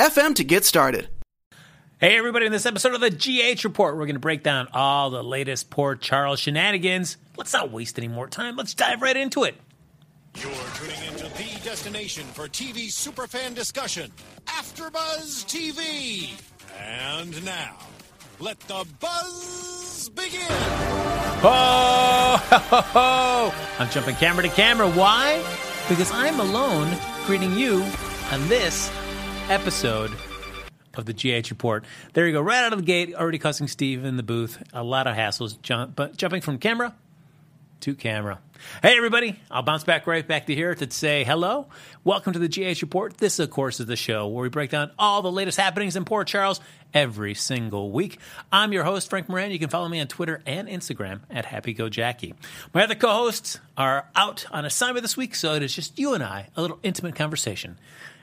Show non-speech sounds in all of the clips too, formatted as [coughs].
FM to get started. Hey, everybody, in this episode of the GH Report, we're going to break down all the latest Port Charles shenanigans. Let's not waste any more time. Let's dive right into it. You're tuning into the destination for TV superfan discussion, AfterBuzz TV. And now, let the buzz begin. Oh, ho, ho, ho. I'm jumping camera to camera. Why? Because I'm alone greeting you on this episode of the GH Report. There you go, right out of the gate, already cussing Steve in the booth. A lot of hassles, jump, but jumping from camera to camera. Hey, everybody, I'll bounce back right back to here to say hello. Welcome to the GH Report. This, of course, is the show where we break down all the latest happenings in Port Charles every single week. I'm your host, Frank Moran. You can follow me on Twitter and Instagram at HappyGoJackie. My other co hosts are out on assignment this week, so it is just you and I, a little intimate conversation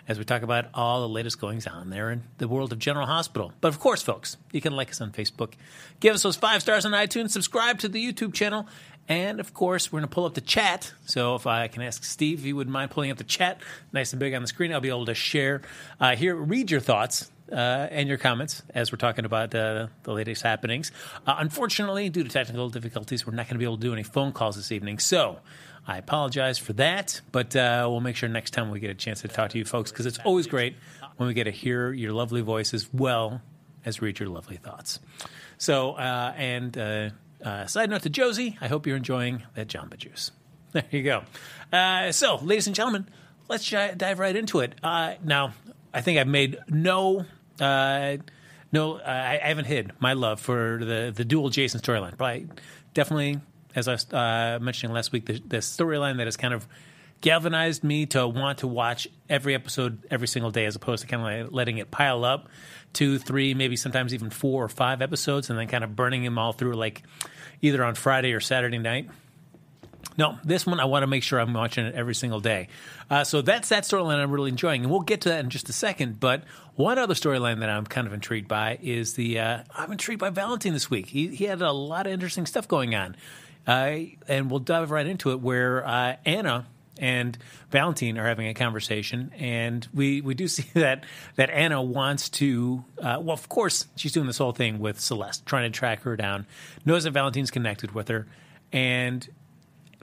as we talk about all the latest goings on there in the world of General Hospital. But of course, folks, you can like us on Facebook, give us those five stars on iTunes, subscribe to the YouTube channel, and of course, we're going to pull up the chat. So if I can ask Steve if you wouldn't mind pulling up the chat nice and big on the screen, I'll be able to share uh, here, read your thoughts. Uh, and your comments as we're talking about uh, the latest happenings. Uh, unfortunately, due to technical difficulties, we're not going to be able to do any phone calls this evening. So I apologize for that, but uh, we'll make sure next time we get a chance to talk to you folks because it's always great when we get to hear your lovely voice as well as read your lovely thoughts. So, uh, and uh, uh side note to Josie, I hope you're enjoying that Jamba Juice. [laughs] There you go. Uh, so, ladies and gentlemen, let's dive right into it. Uh, now, I think I've made no. no, I, I haven't hid my love for the the dual Jason storyline. But definitely as I was uh, mentioning last week, the, the storyline that has kind of galvanized me to want to watch every episode every single day, as opposed to kind of like letting it pile up two, three, maybe sometimes even four or five episodes, and then kind of burning them all through like either on Friday or Saturday night. No, this one I want to make sure I'm watching it every single day. Uh, so that's that storyline I'm really enjoying, and we'll get to that in just a second. But one other storyline that I'm kind of intrigued by is the uh, I'm intrigued by Valentine this week. He he had a lot of interesting stuff going on. And we'll dive right into it where uh, Anna and Valentine are having a conversation, and we, we do [laughs] see that that Anna wants to. Uh, well, of course, she's doing this whole thing with Celeste, trying to track her down. Knows that Valentine's connected with her, and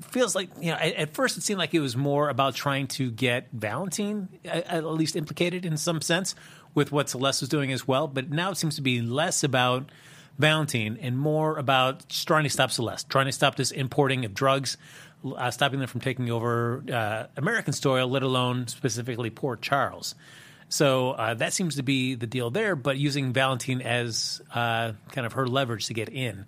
feels like you know. At, at first, it seemed like it was more about trying to get Valentine at, at least implicated in some sense with what Celeste was doing as well. But now it seems to be less about Valentine and more about trying to stop Celeste, trying to stop this importing of drugs, uh, stopping them from taking over uh, American soil, let alone specifically Port Charles. So uh, that seems to be the deal there, but using Valentine as uh, kind of her leverage to get in.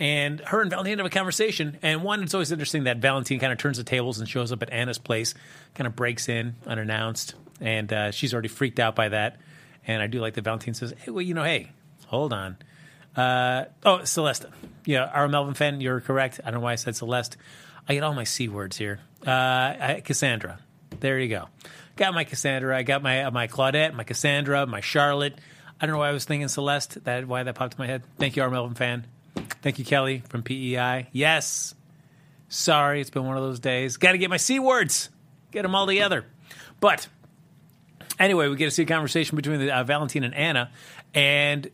And her and Valentine have a conversation. And one, it's always interesting that Valentine kind of turns the tables and shows up at Anna's place, kind of breaks in unannounced. And uh, she's already freaked out by that. And I do like that Valentine says, hey, well, you know, hey, hold on uh, oh, Celeste. Yeah, our Melvin fan, you're correct. I don't know why I said Celeste. I get all my C words here. Uh, I, Cassandra. There you go. Got my Cassandra. I got my uh, my Claudette, my Cassandra, my Charlotte. I don't know why I was thinking Celeste. That why that popped in my head. Thank you, our Melvin fan. Thank you, Kelly from PEI. Yes. Sorry, it's been one of those days. Got to get my C words. Get them all together. But anyway, we get to see a conversation between the, uh, Valentine and Anna, and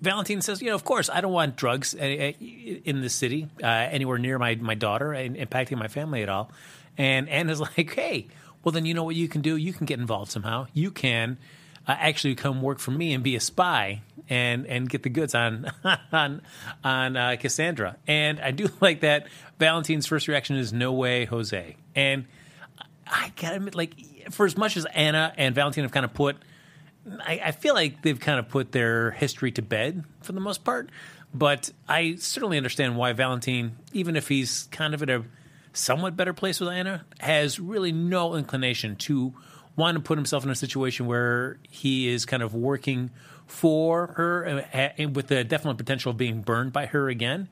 Valentine says, you know, of course, I don't want drugs uh, uh, in the city, uh, anywhere near my, my daughter and impacting my family at all. And Anne is [laughs] like, hey, well, then you know what you can do? You can get involved somehow. You can uh, actually come work for me and be a spy and and get the goods on [laughs] on on uh, Cassandra. And I do [laughs] like that Valentine's first reaction is no way, Jose. And I gotta admit, like, for as much as Anna and Valentine have kind of put – I, I, feel like they've kind of put their history to bed for the most part. But I certainly understand why Valentine, even if he's kind of at a somewhat better place with Anna, has really no inclination to want to put himself in a situation where he is kind of working for her uh, and with the definite potential of being burned by her again,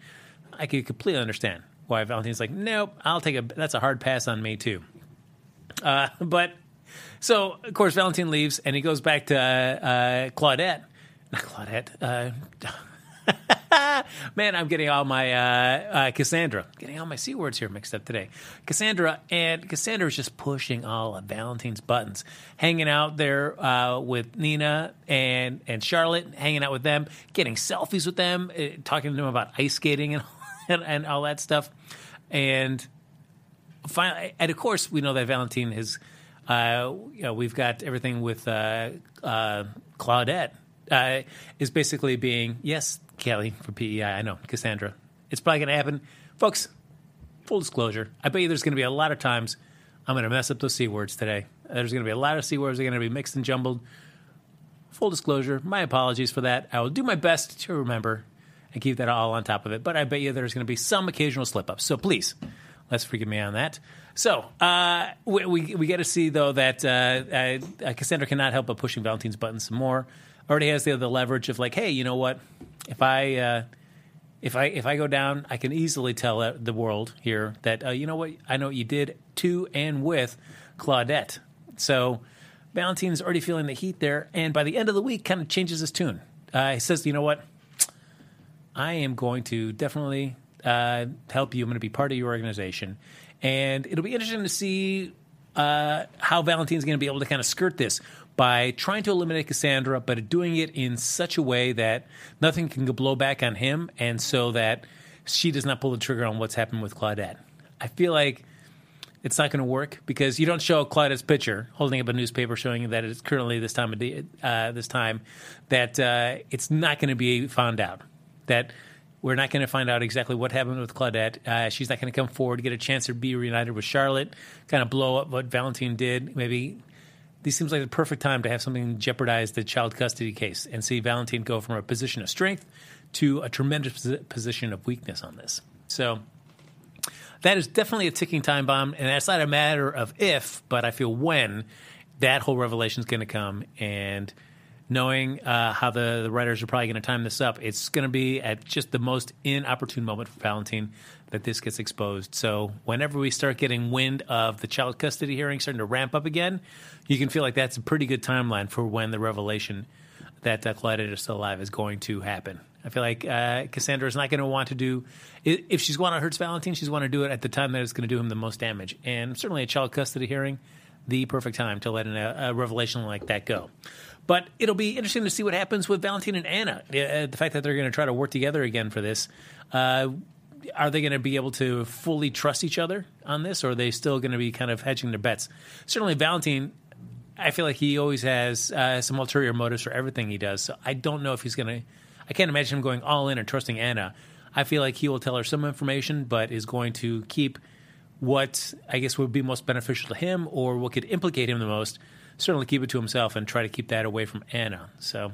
I could completely understand why Valentine's like, nope, I'll take a that's a hard pass on me too. Uh, but so of course Valentine leaves and he goes back to uh, uh, Claudette, not Claudette. Uh, [laughs] Man, I'm getting all my uh, uh, Cassandra, getting all my c words here mixed up today. Cassandra and Cassandra is just pushing all of Valentine's buttons, hanging out there uh, with Nina and and Charlotte, hanging out with them, getting selfies with them, talking to them about ice skating and [laughs] and, and all that stuff, and finally, and of course, we know that Valentine is. Uh, you know, we've got everything with uh, uh, Claudette uh, is basically being yes, Kelly for PEI. I know Cassandra. It's probably going to happen, folks. Full disclosure, I bet you there's going to be a lot of times I'm going to mess up those c words today. There's going to be a lot of c words that are going to be mixed and jumbled. Full disclosure, my apologies for that. I will do my best to remember and keep that all on top of it. But I bet you there's going to be some occasional slip ups. So please, let's forgive me on that. So uh, we, we, we get to see though that uh, uh, Cassandra cannot help but pushing Valentine's button some more. Already has the leverage of like, hey, you know what? If I uh, if I if I go down, I can easily tell uh, the world here that uh, you know what I know what you did to and with Claudette. So Valentine's already feeling the heat there, and by the end of the week, kind of changes his tune. He says, you know what? I am going to definitely help you. I'm going to be part of your organization, and it'll be interesting to see uh, how Valentine's going to be able to kind of skirt this by trying to eliminate Cassandra, but doing it in such a way that nothing can blow back on him, and so that she does not pull the trigger on what's happened with Claudette. I feel like it's not going to work because you don't show Claudette's picture holding up a newspaper showing that it's currently this time of day, uh, this time that uh, it's not going to be found out that we're not going to find out exactly what happened with Claudette. Uh, she's not going to come forward, get a chance to be reunited with Charlotte, kind of blow up what Valentine did. Maybe this seems like the perfect time to have something jeopardize the child custody case and see Valentine go from a position of strength to a tremendous position of weakness on this. So that is definitely a ticking time bomb, and that's not a matter of if, but I feel when that whole revelation is going to come. And knowing uh, how the, the writers are probably going to time this up, it's going to be at just the most inopportune moment for Valentine that this gets exposed. So whenever we start getting wind of the child custody hearing starting to ramp up again, you can feel like that's a pretty good timeline for when the revelation that uh, Claudette is still alive is going to happen. I feel like uh, Cassandra is not going to want to do if she's going to hurt Valentine, she's going to do it at the time that it's going to do him the most damage. And certainly a child custody hearing, the perfect time to let a, a revelation like that go. But it'll be interesting to see what happens with Valentine and Anna. Uh, the fact that they're going to try to work together again for this. Uh, are they going to be able to fully trust each other on this, or are they still going to be kind of hedging their bets? Certainly, Valentine I feel like he always has uh, some ulterior motives for everything he does. So I don't know if he's going to. I can't imagine him going all in and trusting Anna. I feel like he will tell her some information, but is going to keep what I guess would be most beneficial to him or what could implicate him the most. Certainly keep it to himself and try to keep that away from Anna. So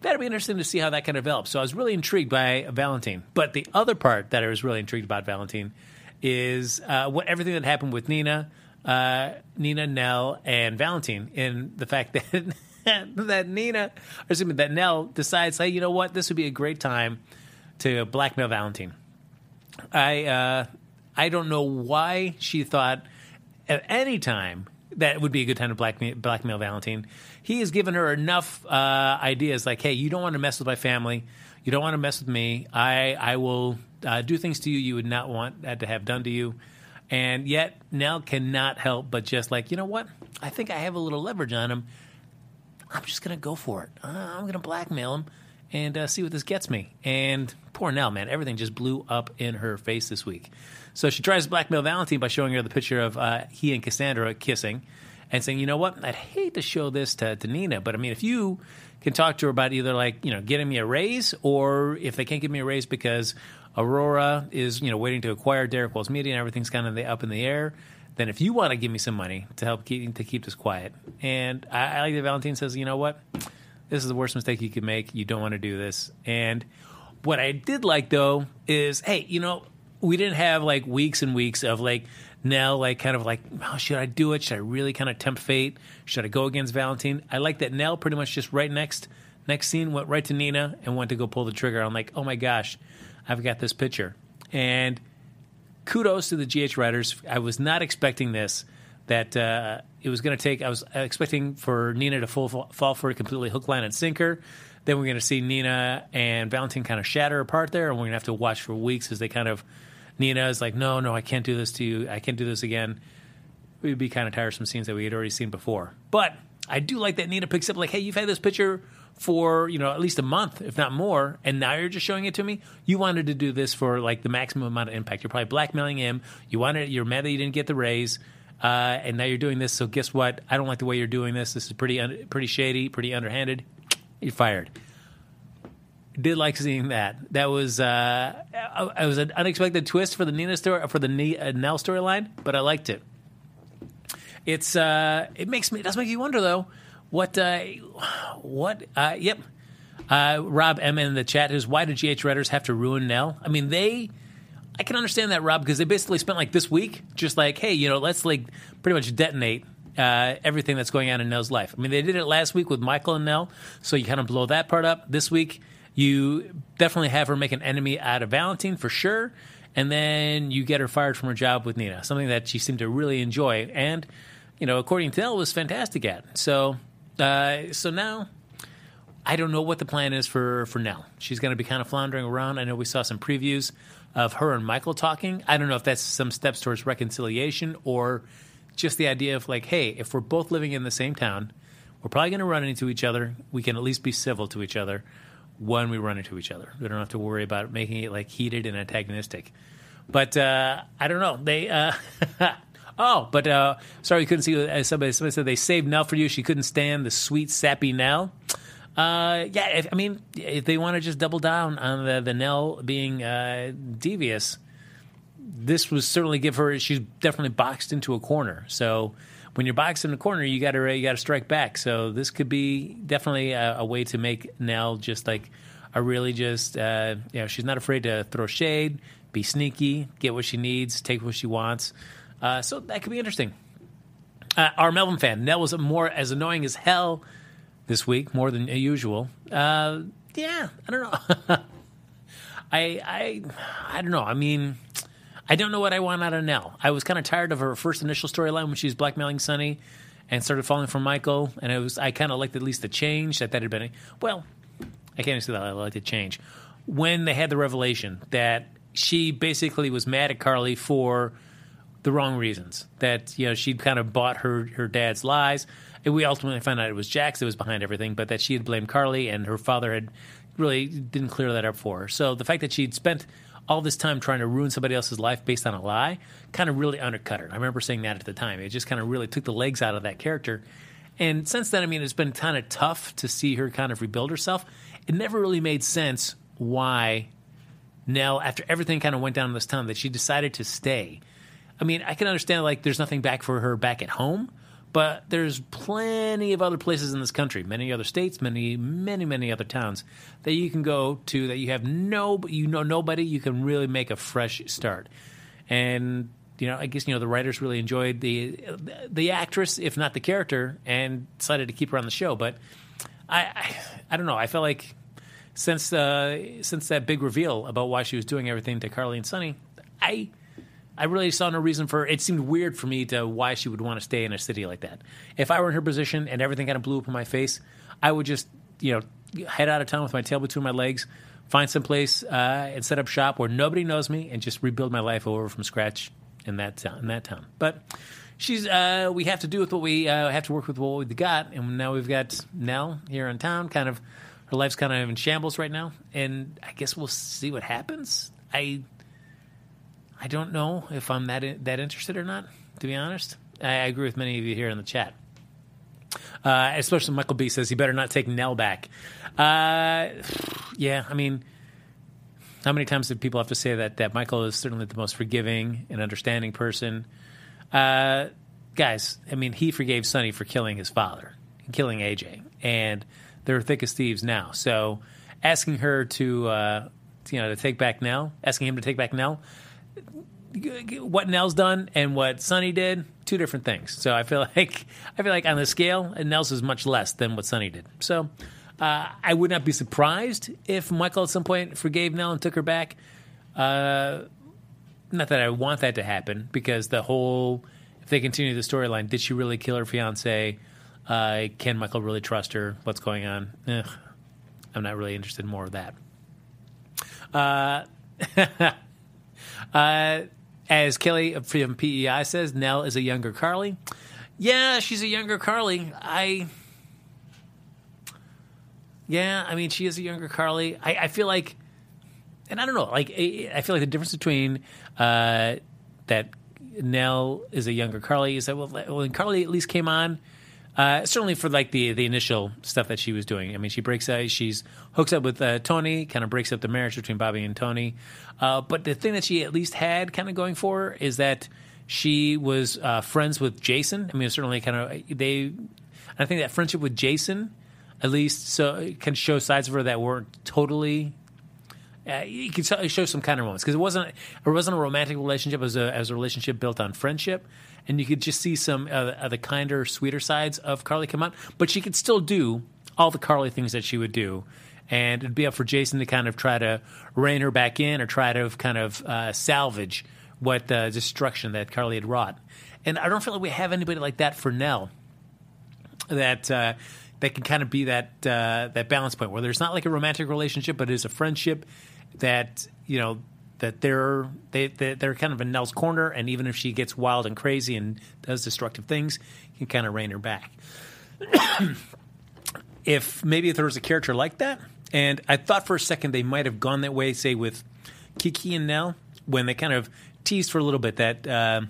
that'll be interesting to see how that can develop. So I was really intrigued by Valentine. But the other part that I was really intrigued about Valentine is uh, what everything that happened with Nina uh, Nina, Nell, and Valentine in the fact [laughs] that that Nina, or excuse me, that Nell decides, hey, you know what, this would be a great time to blackmail Valentine. I uh, I don't know why she thought at any time that would be a good time to blackmail, blackmail Valentine. He has given her enough uh, ideas, like, hey, you don't want to mess with my family, you don't want to mess with me. I I will uh, do things to you you would not want that to have done to you. And yet, Nell cannot help but just like, you know what? I think I have a little leverage on him. I'm just going to go for it. Uh, I'm going to blackmail him and uh, see what this gets me. And poor Nell, man, everything just blew up in her face this week. So she tries to blackmail Valentine by showing her the picture of uh, he and Cassandra kissing and saying, you know what? I'd hate to show this to, to Nina, but I mean, if you can talk to her about either like, you know, getting me a raise or if they can't give me a raise because Aurora is, you know, waiting to acquire Derek Wells Media and everything's kind of up in the air. Then if you want to give me some money to help keep to keep this quiet, and I, I like that Valentine says, you know what, this is the worst mistake you could make. You don't want to do this. And what I did like though is, hey, you know, we didn't have like weeks and weeks of like Nell like kind of like, oh, should I do it? Should I really kind of tempt fate? Should I go against Valentine? I like that Nell pretty much just right next next scene went right to Nina and went to go pull the trigger. I'm like, oh my gosh, I've got this picture. And kudos to the GH writers. I was not expecting this. That uh, it was going to take. I was expecting for Nina to fall for it completely, hook, line, and sinker. Then we're going to see Nina and Valentine kind of shatter apart there, and we're going to have to watch for weeks as they kind of. Nina is like, no, no, I can't do this to you. I can't do this again. It would be kind of tiresome scenes that we had already seen before. But I do like that Nina picks up like, hey, you've had this picture for you know at least a month, if not more, and now you're just showing it to me. You wanted to do this for like the maximum amount of impact. You're probably blackmailing him. You wanted, you're mad that you didn't get the raise, uh, and now you're doing this. So guess what? I don't like the way you're doing this. This is pretty un- pretty shady, pretty underhanded. [tsk] You're fired. Did like seeing that. That was uh, it was an unexpected twist for the Nina story for the uh, Nell storyline, but I liked it. It's uh, it makes me it does make you wonder though what? Uh, what? Uh, yep. Uh, Rob M in the chat is why did GH writers have to ruin Nell? I mean, they. I can understand that, Rob, because they basically spent like this week just like, hey, you know, let's like pretty much detonate uh, everything that's going on in Nell's life. I mean, they did it last week with Michael and Nell, so you kind of blow that part up. This week, you definitely have her make an enemy out of Valentine for sure, and then you get her fired from her job with Nina, something that she seemed to really enjoy, and you know, according to Nell, was fantastic at. So uh, so now I don't know what the plan is for for Nell. She's going to be kind of floundering around. I know we saw some previews of her and Michael talking. I don't know if that's some steps towards reconciliation or just the idea of like, hey, if we're both living in the same town, we're probably going to run into each other. We can at least be civil to each other when we run into each other. We don't have to worry about making it like heated and antagonistic. But uh, I don't know. They uh, [laughs] Oh, but uh, sorry, you couldn't see. Uh, somebody, somebody said they saved Nell for you. She couldn't stand the sweet, sappy Nell. Uh, yeah, if, I mean, if they want to just double down on the, the Nell being uh, devious, this was certainly give her. She's definitely boxed into a corner. So when you're boxed in a corner, you got to you got to strike back. So this could be definitely a, a, way to make Nell just like a really just uh, you know she's not afraid to throw shade, be sneaky, get what she needs, take what she wants. Uh, so that could be interesting. Uh, our Melvin fan, Nell was more as annoying as hell this week, more than usual. Uh, yeah, I don't know. [laughs] I I I don't know. I mean, I don't know what I want out of Nell. I was kind of tired of her first initial storyline when she was blackmailing Sonny and started falling for Michael, and it was I kind of liked at least the change that that had been. well, I can't even say that I liked the change when they had the revelation that she basically was mad at Carly for the wrong reasons. That you know she'd kind of bought her her dad's lies. We ultimately found out it was Jax that was behind everything, but that she had blamed Carly and her father had really didn't clear that up for her. So the fact that she'd spent all this time trying to ruin somebody else's life based on a lie kind of really undercut her. I remember saying that at the time. It just kind of really took the legs out of that character. And since then, I mean, it's been kind of tough to see her kind of rebuild herself. It never really made sense why Nell, after everything kind of went down in this town, that she decided to stay I mean, I can understand like there's nothing back for her back at home, but there's plenty of other places in this country, many other states, many, many, many other towns that you can go to that you have no, you know, nobody. You can really make a fresh start, and you know, I guess you know the writers really enjoyed the the actress, if not the character, and decided to keep her on the show. But I, I, I don't know. I felt like since uh, since that big reveal about why she was doing everything to Carly and Sonny, I I really saw no reason for it. Seemed weird for me to why she would want to stay in a city like that. If I were in her position and everything kind of blew up in my face, I would just you know head out of town with my tail between my legs, find some place uh, and set up shop where nobody knows me, and just rebuild my life over from scratch in that town. In that town, but. She's. Uh, we have to do with what we uh, have to work with what we've got, and now we've got Nell here in town. Kind of, her life's kind of in shambles right now, and I guess we'll see what happens. I I don't know if I'm that that interested or not. To be honest, I, I agree with many of you here in the chat. Uh, especially Michael B says he better not take Nell back. Uh, yeah, I mean, how many times do people have to say that that Michael is certainly the most forgiving and understanding person? Uh, guys, I mean, he forgave Sonny for killing his father, killing AJ, and they're thick as thieves now. So, asking her to, uh, you know, to take back Nell, asking him to take back Nell, what Nell's done and what Sonny did, two different things. So I feel [laughs] like I feel like on the scale, Nell's is much less than what Sonny did. So uh, I would not be surprised if Michael at some point forgave Nell and took her back. Uh, not that I want that to happen because the whole if they continue the storyline, did she really kill her fiance? Uh, can Michael really trust her? What's going on? Ugh, I'm not really interested in more of that. [laughs] Uh, as Kelly from PEI says, Nell is a younger Carly. Yeah, she's a younger Carly. I. Yeah, I mean, she is a younger Carly. I, I feel like, and I don't know, like I feel like the difference between uh, that Nell is a younger Carly is that well, when Carly at least came on, uh, certainly for like the the initial stuff that she was doing. I mean, she breaks out, she's hooks up with uh, Tony, kind of breaks up the marriage between Bobby and Tony. Uh, but the thing that she at least had kind of going for her is that she was uh, friends with Jason. I mean, certainly kind of they. I think that friendship with Jason, at least, so can show sides of her that weren't totally uh, you can show some kind of moments because it wasn't it wasn't a romantic relationship as a as a relationship built on friendship, and you could just see some uh, of the kinder, sweeter sides of Carly come out. But she could still do all the Carly things that she would do, and it'd be up for Jason to kind of try to rein her back in or try to kind of uh, salvage what the destruction that Carly had wrought. And I don't feel like we have anybody like that for Nell. That uh, that can kind of be that uh, that balance point where there's not like a romantic relationship, but it is a friendship that you know that they're they, they're kind of in Nell's corner, and even if she gets wild and crazy and does destructive things, you can kind of rein her back. [coughs] if maybe if there was a character like that, and I thought for a second they might have gone that way, say with Kiki and Nell, when they kind of teased for a little bit that. Uh,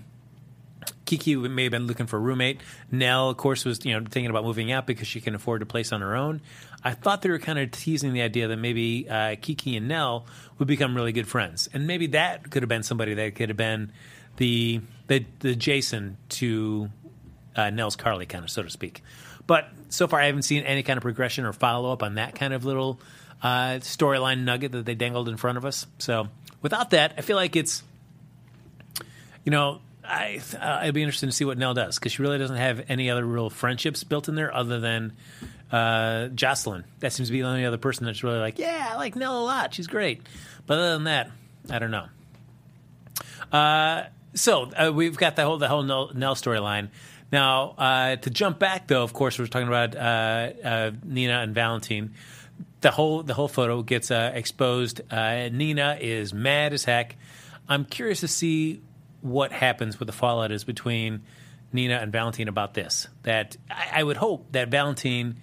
Kiki may have been looking for a roommate. Nell, of course, was you know thinking about moving out because she can afford a place on her own. I thought they were kind of teasing the idea that maybe uh, Kiki and Nell would become really good friends, and maybe that could have been somebody that could have been the the, the Jason to uh, Nell's Carly, kind of so to speak. But so far, I haven't seen any kind of progression or follow up on that kind of little uh, storyline nugget that they dangled in front of us. So without that, I feel like it's you know I uh, I'd be interested to see what Nell does because she really doesn't have any other real friendships built in there other than uh, Jocelyn. That seems to be the only other person that's really like, yeah, I like Nell a lot. She's great. But other than that, I don't know. Uh, so uh, we've got the whole the whole Nell, Nell storyline. Now uh, to jump back though, of course, we're talking about uh, uh, Nina and Valentine. The whole the whole photo gets uh, exposed. Nina is mad as heck. I'm curious to see what happens with the fallout is between Nina and Valentine about this. That I, I would hope that Valentine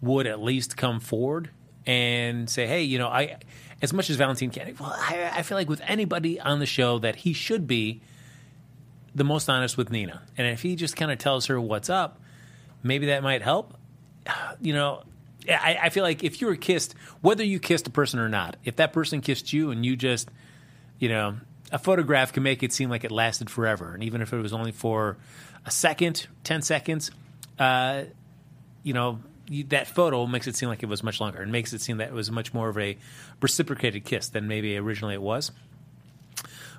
would at least come forward and say, "Hey, you know, I." As much as Valentine can, well, I, I feel like with anybody on the show that he should be the most honest with Nina, and if he just kind of tells her what's up, maybe that might help. [sighs] You know, I, I, feel like if you were kissed, whether you kissed a person or not, if that person kissed you and you just, you know, a photograph can make it seem like it lasted forever, and even if it was only for a second, ten seconds, uh, you know, that photo makes it seem like it was much longer and makes it seem that it was much more of a reciprocated kiss than maybe originally it was.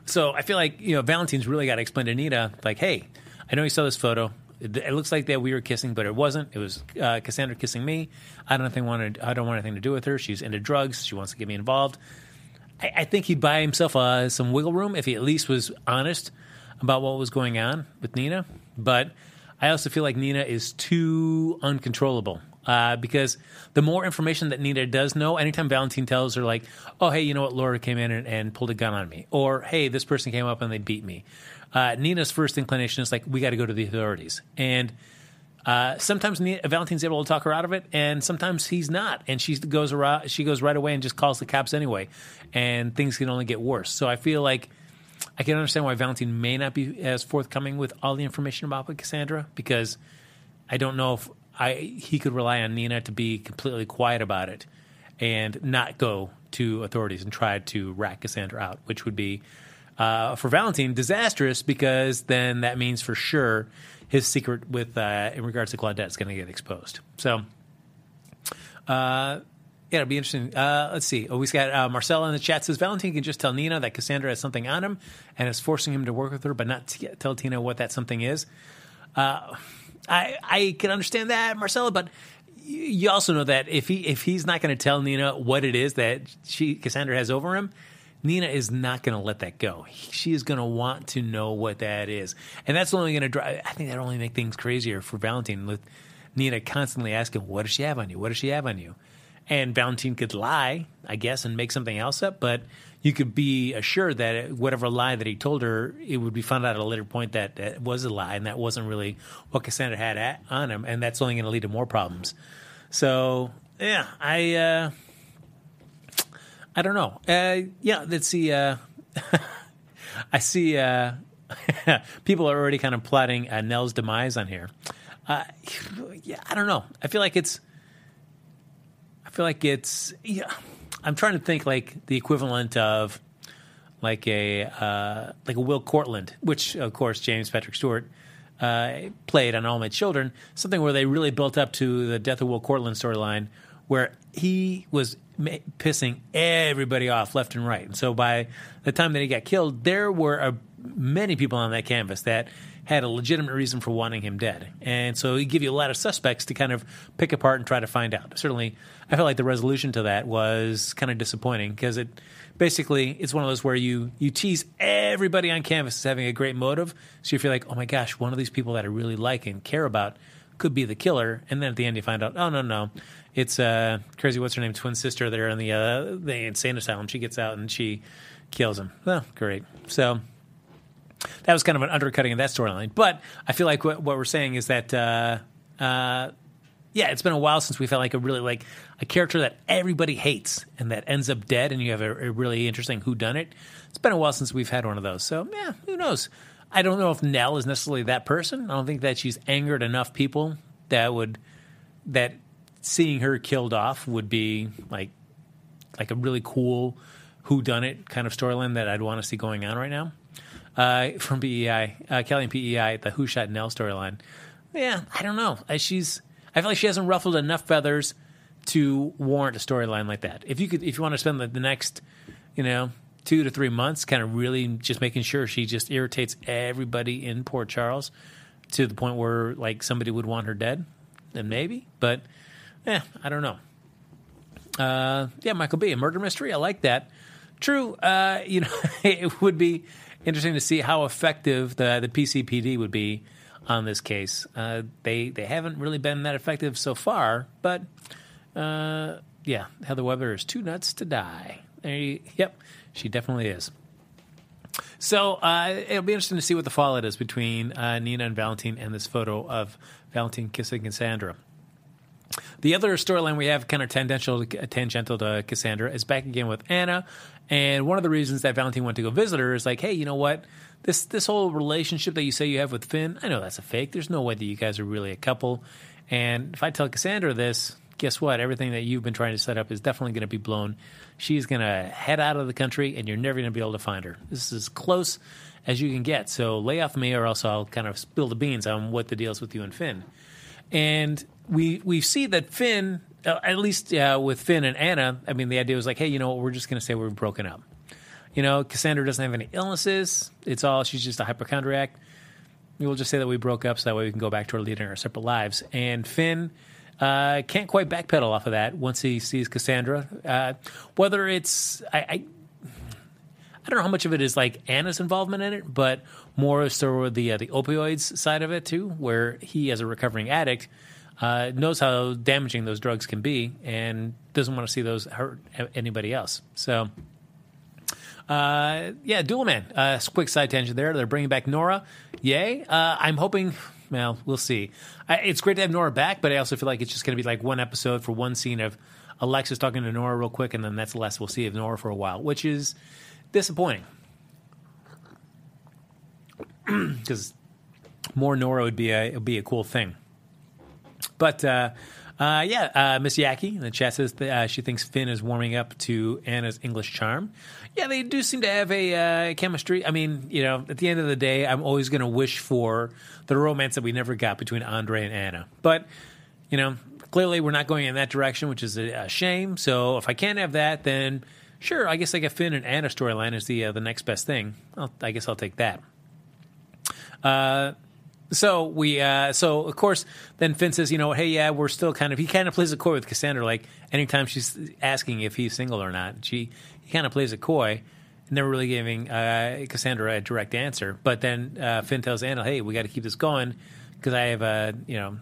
So I feel like you know Valentine's really got to explain to Anita, like, hey, I know you saw this photo. It, it looks like that we were kissing, but it wasn't. It was uh, Cassandra kissing me. I don't think wanted. I don't want anything to do with her. She's into drugs. She wants to get me involved. I, I think he'd buy himself uh, some wiggle room if he at least was honest about what was going on with Nina. But I also feel like Nina is too uncontrollable uh, because the more information that Nina does know, anytime Valentine tells her, like, oh, hey, you know what, Laura came in and, and pulled a gun on me, or hey, this person came up and they beat me, uh, Nina's first inclination is like, we got to go to the authorities. And uh, sometimes Valentine's able to talk her out of it, and sometimes he's not, and she goes around, she goes right away and just calls the cops anyway, and things can only get worse. So I feel like I can understand why Valentine may not be as forthcoming with all the information about Cassandra because I don't know if I he could rely on Nina to be completely quiet about it and not go to authorities and try to rat Cassandra out, which would be uh, for Valentine disastrous because then that means for sure his secret with uh, in regards to Claudette is going to get exposed. So, uh, Yeah, it'll be interesting. Uh, let's see. Oh, we've got uh, Marcella in the chat says Valentine can just tell Nina that Cassandra has something on him and is forcing him to work with her, but not t- tell Tina what that something is. Uh, I I can understand that, Marcella, but you- you also know that if he if he's not going to tell Nina what it is that she Cassandra has over him, Nina is not going to let that go. She is going to want to know what that is, and that's only going to drive. I think that only make things crazier for Valentine with Nina constantly asking, "What does she have on you? What does she have on you?" And Valentine could lie, I guess, and make something else up, but you could be assured that whatever lie that he told her, it would be found out at a later point that that was a lie, and that wasn't really what Cassandra had at, on him, and that's only going to lead to more problems. So, yeah, I. Uh, I don't know. Uh, yeah, let's see. Uh, [laughs] I see uh, [laughs] people are already kind of plotting uh, Nell's demise on here. Uh, yeah, I don't know. I feel like it's. I feel like it's. Yeah, I'm trying to think like the equivalent of like a uh, like a Will Cortlandt, which of course James Patrick Stuart uh, played on All My Children. Something where they really built up to the death of Will Cortlandt storyline, where he was pissing everybody off left and right. And so by the time that he got killed, there were many people on that canvas that had a legitimate reason for wanting him dead. And so he give you a lot of suspects to kind of pick apart and try to find out. Certainly, I felt like the resolution to that was kind of disappointing because it basically it's one of those where you you tease everybody on canvas as having a great motive, so you feel like, oh my gosh, one of these people that I really like and care about could be the killer, and then at the end you find out, oh no no, it's uh crazy what's her name twin sister there in the uh the insane asylum. She gets out and she kills him. Well, great. So that was kind of an undercutting of that storyline. But I feel like what, what we're saying is that, uh, uh, yeah, it's been a while since we felt like a really like a character that everybody hates and that ends up dead, and you have a, a really interesting who done it. It's been a while since we've had one of those. So yeah, who knows? I don't know if Nell is necessarily that person. I don't think that she's angered enough people that would that seeing her killed off would be like like a really cool who done it kind of storyline that I'd want to see going on right now. Uh, from PEI, uh, Kelly and PEI, the Who Shot Nell storyline. Yeah, I don't know. Uh, She's, I feel like she hasn't ruffled enough feathers to warrant a storyline like that. If you could, if you want to spend the, the next, you know, two to three months, kind of really just making sure she just irritates everybody in Port Charles to the point where like somebody would want her dead, then maybe. But yeah, I don't know. Uh, yeah, Michael B. A murder mystery. I like that. True. Uh, [laughs] you know, it would be interesting to see how effective the the PCPD would be on this case. Uh, they they haven't really been that effective so far, but uh, yeah, Heather Weber is too nuts to die. You, yep, she definitely is. So uh, it'll be interesting to see what the fallout is between uh, Nina and Valentine and this photo of Valentine kissing Cassandra. The other storyline we have, kind of tangential, tangential to Cassandra, is back again with Anna. And one of the reasons that Valentine went to go visit her is like, hey, you know what? This this whole relationship that you say you have with Finn, I know that's a fake. There's no way that you guys are really a couple. And if I tell Cassandra this, guess what? Everything that you've been trying to set up is definitely going to be blown. She's going to head out of the country, and you're never going to be able to find her. This is as close as you can get. So lay off me, or else I'll kind of spill the beans on what the deal is with you and Finn. And we we see that Finn, uh, at least uh, with Finn and Anna, I mean, the idea was like, hey, you know what? We're just going to say we're broken up. You know, Cassandra doesn't have any illnesses. It's all she's just a hypochondriac. We'll just say that we broke up so that way we can go back to our leading our separate lives. And Finn uh, can't quite backpedal off of that once he sees Cassandra. Uh, whether it's I, I I don't know how much of it is like Anna's involvement in it, but more so the uh, the opioids side of it too, where he, as a recovering addict, uh, knows how damaging those drugs can be and doesn't want to see those hurt anybody else. So. Uh, yeah, Dual Man. Uh, quick side tangent there. They're bringing back Nora. Yay. Uh, I'm hoping. Well, we'll see. I, it's great to have Nora back, but I also feel like it's just going to be like one episode for one scene of Alexis talking to Nora real quick, and then that's the last we'll see of Nora for a while, which is disappointing. [clears throat] Because more Nora would be a would be a cool thing. But uh, uh, yeah, uh, Miss Yaki in the chat says that, uh, she thinks Finn is warming up to Anna's English charm. Yeah, they do seem to have a uh, chemistry. I mean, you know, at the end of the day, I'm always going to wish for the romance that we never got between Andre and Anna. But you know, clearly we're not going in that direction, which is a, a shame. So if I can't have that, then sure, I guess like a Finn and Anna storyline is the uh, the next best thing. I'll, I guess I'll take that. Uh, so we, uh, so of course, then Finn says, you know, hey, yeah, we're still kind of. He kind of plays a coy with Cassandra, like anytime she's asking if he's single or not, she he kind of plays a coy, never really giving uh, Cassandra a direct answer. But then uh, Finn tells Anna, hey, we got to keep this going because I have a, you know,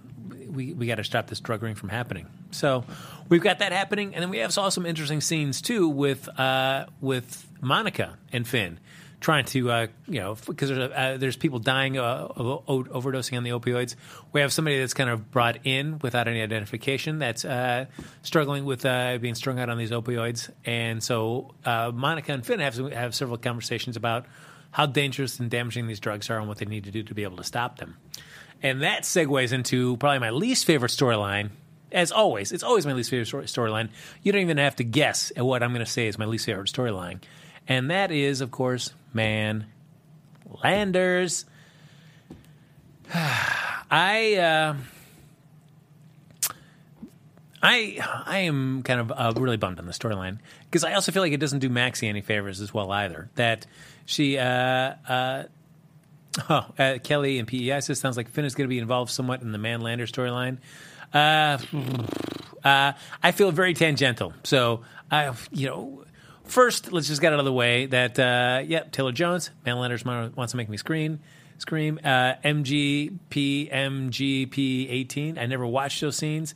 we we got to stop this drug ring from happening. So we've got that happening, and then we have saw some interesting scenes too with uh, with Monica and Finn trying to, uh, you know, because there's, uh, there's people dying uh, of o- overdosing on the opioids. We have somebody that's kind of brought in without any identification that's uh, struggling with uh, being strung out on these opioids, and so uh, Monica and Finn have have several conversations about how dangerous and damaging these drugs are and what they need to do to be able to stop them. And that segues into probably my least favorite storyline. As always, it's always my least favorite storyline. You don't even have to guess at what I'm going to say is my least favorite storyline. And that is, of course, Man Landers. [sighs] I uh, I I am kind of uh, really bummed on the storyline because I also feel like it doesn't do Maxie any favors as well either. That she uh, uh, [laughs] oh uh, Kelly and PEI says sounds like Finn is going to be involved somewhat in the Man Lander storyline. Uh, [sighs] uh, I feel very tangential, so I you know First, let's just get out of the way that, uh, yep, Taylor Jones, Man Landers wants to make me scream. Scream. Uh, MGP, MGP 18. I never watched those scenes.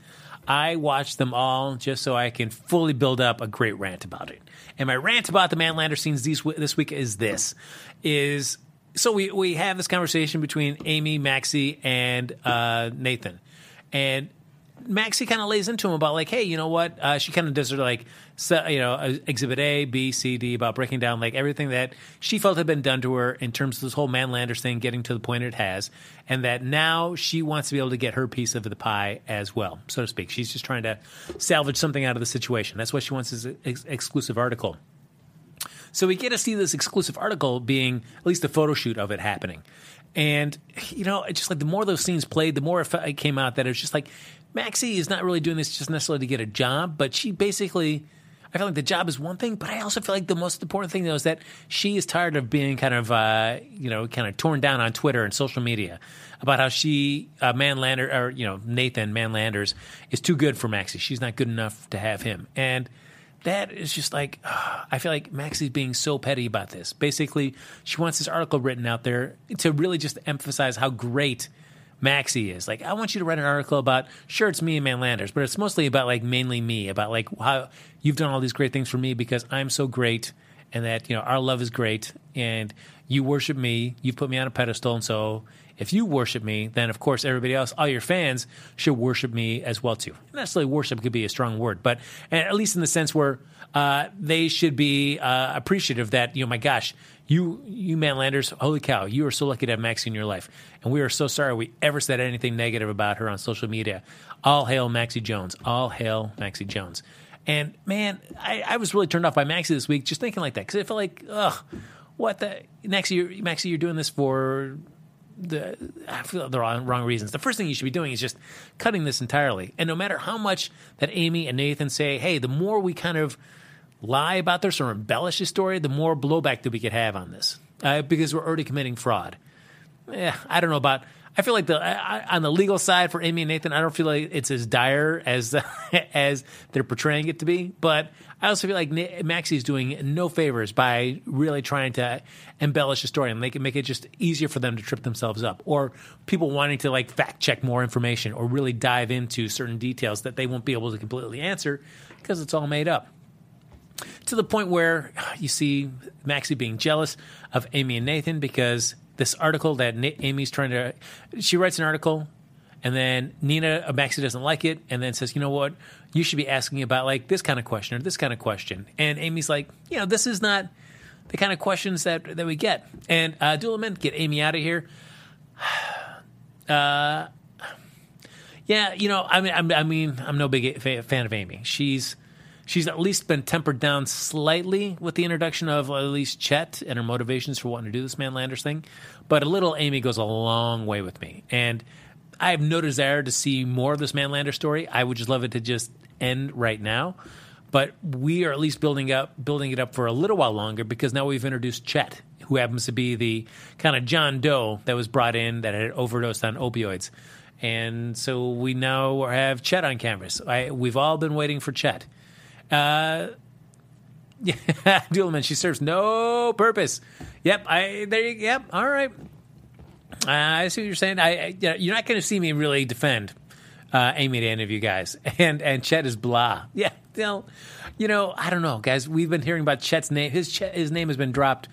I watched them all just so I can fully build up a great rant about it. And my rant about the Manlander scenes these, this week is this: is so we we have this conversation between Amy, Maxie, and uh, Nathan, and Maxie kind of lays into him about like, hey, you know what? Uh, she kind of does her like, so, you know, uh, exhibit A, B, C, D about breaking down like everything that she felt had been done to her in terms of this whole Manlanders thing getting to the point it has, and that now she wants to be able to get her piece of the pie as well, so to speak. She's just trying to salvage something out of the situation. That's what she wants this ex- exclusive article. So we get to see this exclusive article being at least a photo shoot of it happening. And, you know, it's just like the more those scenes played, the more it came out that it was just like, Maxie is not really doing this just necessarily to get a job, but she basically. I feel like the job is one thing, but I also feel like the most important thing though is that she is tired of being kind of, uh, you know, kind of torn down on Twitter and social media about how she, uh, Manlander, or you know, Nathan Manlanders is too good for Maxie. She's not good enough to have him, and that is just like uh, [sighs] I feel like Maxie's being so petty about this. Basically, she wants this article written out there to really just emphasize how great Maxie is. Like, I want you to write an article about, sure, it's me and Manlanders, but it's mostly about like mainly me, about like how you've done all these great things for me because I'm so great and that, you know, our love is great and you worship me, You've put me on a pedestal. And so if you worship me, then of course everybody else, all your fans should worship me as well too. Not necessarily worship could be a strong word, but at least in the sense where uh, they should be uh, appreciative that, you know, my gosh, you, you Manlanders, holy cow, you are so lucky to have Maxie in your life. And we are so sorry we ever said anything negative about her on social media. All hail Maxie Jones. All hail Maxie Jones. And man, I, I was really turned off by Maxie this week just thinking like that because I felt like, ugh, what the Maxie, you're, Maxie, you're doing this for the I feel the wrong, wrong reasons. The first thing you should be doing is just cutting this entirely. And no matter how much that Amy and Nathan say, hey, the more we kind of lie about this or embellish the story, the more blowback that we could have on this uh, because we're already committing fraud. Yeah, I don't know about. I feel like the I, on the legal side for Amy and Nathan, I don't feel like it's as dire as [laughs] as they're portraying it to be. But I also feel like Maxie's doing no favors by really trying to embellish the story and make it make it just easier for them to trip themselves up, or people wanting to like fact check more information or really dive into certain details that they won't be able to completely answer because it's all made up to the point where you see Maxie being jealous of Amy and Nathan because this article that Na- Amy's trying to, she writes an article and then Nina uh, Maxie doesn't like it and then says, you know what, you should be asking about like this kind of question or this kind of question. And Amy's like, you know, this is not the kind of questions that that we get. And uh, Dulaman, get Amy out of here. [sighs] Uh, yeah, you know, I mean, I mean, I'm no big fan of Amy. She's she's at least been tempered down slightly with the introduction of at least Chet and her motivations for wanting to do this Man Landers thing. But a little Amy goes a long way with me. And I have no desire to see more of this Man Manlander story. I would just love it to just end right now. But we are at least building up, building it up for a little while longer because now we've introduced Chet, who happens to be the kind of John Doe that was brought in that had overdosed on opioids, and so we now have Chet on canvas. I, we've all been waiting for Chet. Uh, [laughs] yeah, Duelman, she serves no purpose. Yep, I there. You, yep, all right. Uh, I see what you're saying. I, I you're not going to see me really defend uh, Amy to any of you guys, [laughs] and and Chet is blah. [laughs] Yeah, you know, you know, I don't know, guys. We've been hearing about Chet's name. His Chet, his name has been dropped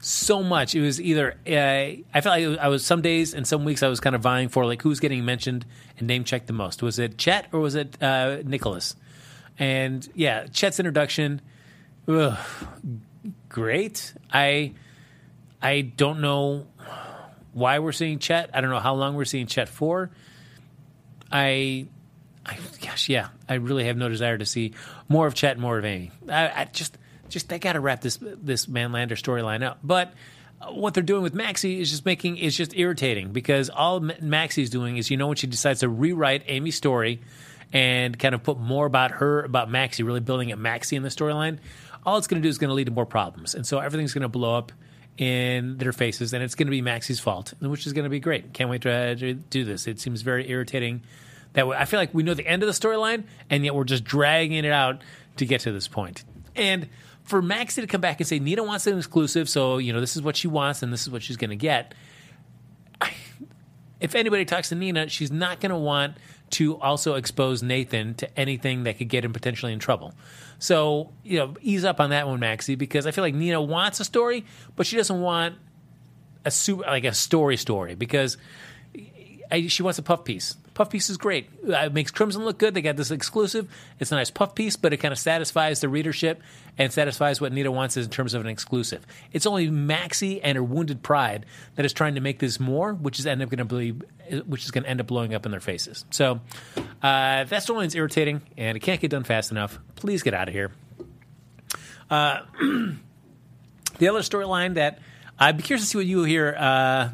so much. It was either uh, I felt like I was some days and some weeks I was kind of vying for like who's getting mentioned and name checked the most. Was it Chet or was it uh, Nicholas? And yeah, Chet's introduction, ugh, great. I I don't know why we're seeing Chet. I don't know how long we're seeing Chet for. I, I gosh, yeah, I really have no desire to see more of Chet, more of Amy. I, I just, just they got to wrap this this Manlander storyline up. But what they're doing with Maxie is just making is just irritating because all Maxie's doing is you know when she decides to rewrite Amy's story and kind of put more about her about Maxie, really building up Maxie in the storyline. All it's going to do is going to lead to more problems, and so everything's going to blow up in their faces, and it's going to be Maxie's fault, which is going to be great. Can't wait to, to do this. It seems very irritating that I feel like we know the end of the storyline, and yet we're just dragging it out to get to this point. And for Maxie to come back and say Nina wants an exclusive, so you know this is what she wants and this is what she's going to get. [laughs] If anybody talks to Nina, she's not going to want to also expose Nathan to anything that could get him potentially in trouble. So, you know, ease up on that one, Maxie, because I feel like Nina wants a story, but she doesn't want a super like a story story because I, she wants a puff piece. Puff piece is great. It makes Crimson look good. They got this exclusive. It's a nice puff piece, but it kind of satisfies the readership and satisfies what Nina wants in terms of an exclusive. It's only Maxie and her wounded pride that is trying to make this more, which is end up going to be, which is going to end up blowing up in their faces. So uh, that storyline's irritating, and it can't get done fast enough. Please get out of here. Uh, [clears throat] the other storyline that I'd be curious to see what you hear uh,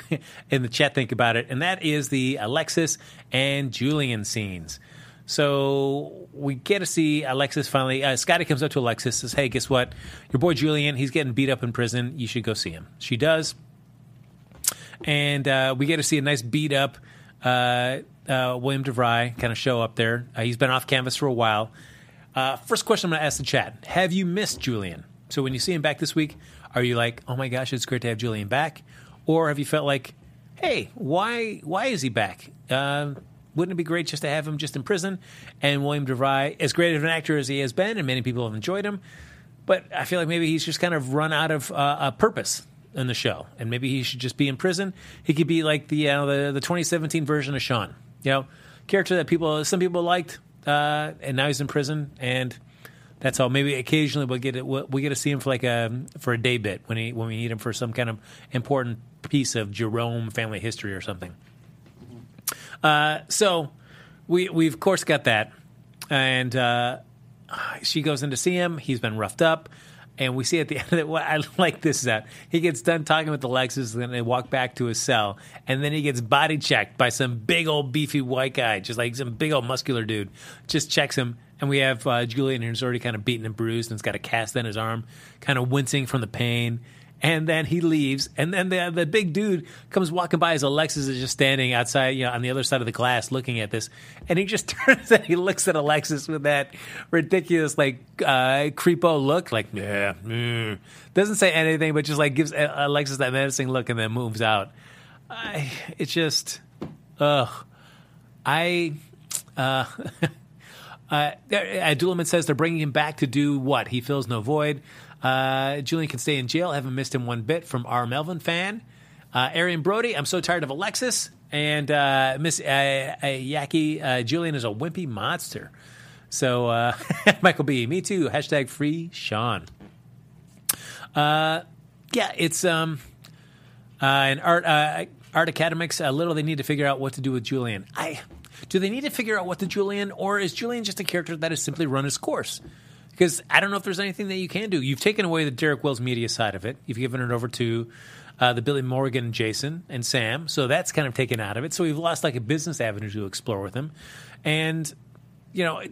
[laughs] in the chat think about it, and that is the Alexis and Julian scenes. So we get to see Alexis finally. Uh, Scotty comes up to Alexis, says, "Hey, guess what? Your boy Julian, he's getting beat up in prison. You should go see him." She does, and uh, we get to see a nice beat up uh, uh William DeVry kind of show up there. Uh, he's been off canvas for a while. Uh, first question I'm going to ask the chat: Have you missed Julian? So when you see him back this week, are you like, oh my gosh, it's great to have Julian back, or have you felt like, hey, why why is he back? Uh, wouldn't it be great just to have him just in prison? And William DeVry, as great of an actor as he has been, and many people have enjoyed him, but I feel like maybe he's just kind of run out of uh, a purpose in the show, and maybe he should just be in prison. He could be like the uh, the, the 2017 version of Sean, you know, character that people some people liked, uh, and now he's in prison and that's all. Maybe occasionally we'll get it. We'll, we get to see him for like a for a day bit when he when we need him for some kind of important piece of Jerome family history or something. Uh, so we we of course got that, and uh, she goes in to see him. He's been roughed up. And we see at the [laughs] end of it, what I like this is that he gets done talking with the Alexis, and then they walk back to his cell, and then he gets body checked by some big old beefy white guy, just like some big old muscular dude, just checks him, and we have uh, Julian who's already kind of beaten and bruised and has got a cast on his arm, kind of wincing from the pain. And then he leaves, and then the the big dude comes walking by as Alexis is just standing outside, you know, on the other side of the glass, looking at this, and he just [laughs] turns and he looks at Alexis with that ridiculous, like uh, creepo look, like yeah, mm. doesn't say anything, but just like gives Alexis that menacing look, and then moves out. I, it's just, ugh, I. Uh, [laughs] Uh, uh says they're bringing him back to do what? He fills no void. Uh, Julian can stay in jail. Haven't missed him one bit from our Melvin fan. Uh, Arian Brody, I'm so tired of Alexis. And uh, Miss uh, uh Yaki, uh, Julian is a wimpy monster. So, uh, [laughs] Michael B., me too. Hashtag free Sean. yeah, it's um, an art art academics. A little they need to figure out what to do with Julian. I do they need to figure out what the Julian, or is Julian just a character that has simply run his course? Because I don't know if there's anything that you can do. You've taken away the Derek Wells media side of it. You've given it over to uh, the Billy Morgan, Jason, and Sam. So that's kind of taken out of it. So we've lost like a business avenue to explore with him, and you know.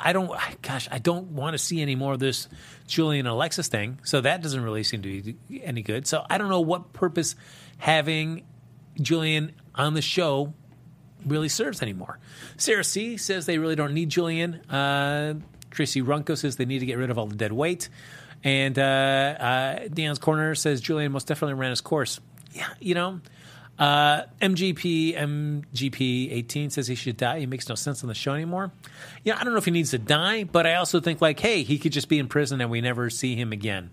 I don't, gosh, I don't want to see any more of this Julian Alexis thing. So that doesn't really seem to be any good. So I don't know what purpose having Julian on the show really serves anymore. Sarah C says they really don't need Julian. Uh, Tracy Runko says they need to get rid of all the dead weight. And uh, uh, Dion's Corner says Julian most definitely ran his course. Yeah, you know, uh, MGP MGP 18 says he should die. He makes no sense on the show anymore. Yeah, I don't know if he needs to die, but I also think like, hey, he could just be in prison and we never see him again.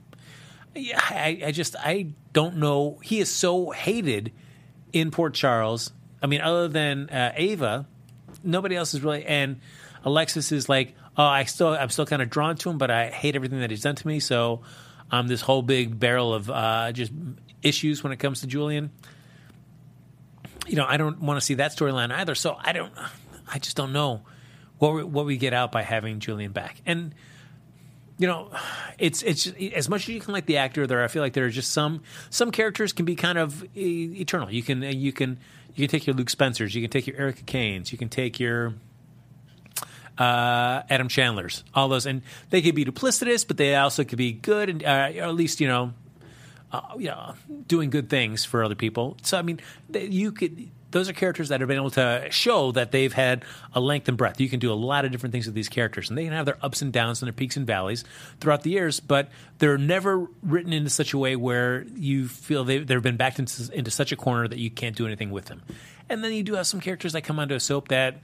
Yeah, I, I just I don't know. He is so hated in Port Charles. I mean, other than uh, Ava, nobody else is really. And Alexis is like, oh, I still I'm still kind of drawn to him, but I hate everything that he's done to me. So I'm this whole big barrel of uh, just issues when it comes to Julian you know, I don't want to see that storyline either. So I don't, I just don't know what we, what we get out by having Julian back. And you know, it's it's as much as you can like the actor. There, I feel like there are just some some characters can be kind of eternal. You can you can you can take your Luke Spencers, you can take your Erica Kanes, you can take your uh, Adam Chandler's, all those, and they could be duplicitous, but they also could be good, and uh, or at least you know uh, you know, doing good things for other people. So I mean, you could. Those are characters that have been able to show that they've had a length and breadth. You can do a lot of different things with these characters, and they can have their ups and downs and their peaks and valleys throughout the years. But they're never written into such a way where you feel they, they've been backed into, into such a corner that you can't do anything with them. And then you do have some characters that come onto a soap that,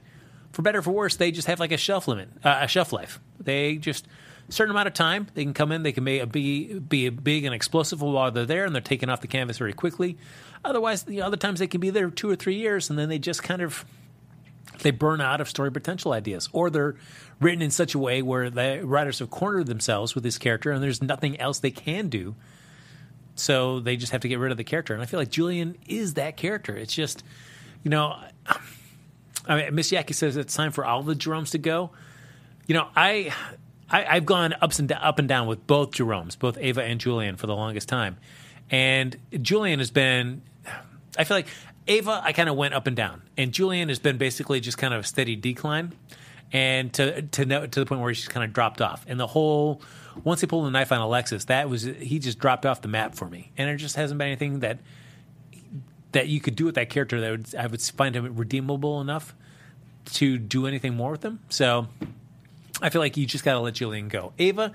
for better or for worse, they just have like a shelf limit, uh, a shelf life. They just certain amount of time. They can come in, they can be, be, be big and explosive while they're there, and they're taken off the canvas very quickly. Otherwise, you know, other times they can be there two or three years, and then they just kind of they burn out of story potential ideas, or they're written in such a way where the writers have cornered themselves with this character, and there's nothing else they can do. So they just have to get rid of the character, and I feel like Julian is that character. It's just, you know, I mean, Miss Yaki says it's time for all the Jeromes to go. You know, I I, have gone ups and up and down with both Jeromes, both Ava and Julian, for the longest time, and Julian has been. I feel like Ava, I kind of went up and down, and Julian has been basically just kind of a steady decline, and to to know, to the point where he's kind of dropped off. And the whole once he pulled the knife on Alexis, that was he just dropped off the map for me, and it just hasn't been anything that that you could do with that character that would, I would find him redeemable enough to do anything more with him. So I feel like you just got to let Julian go. Ava,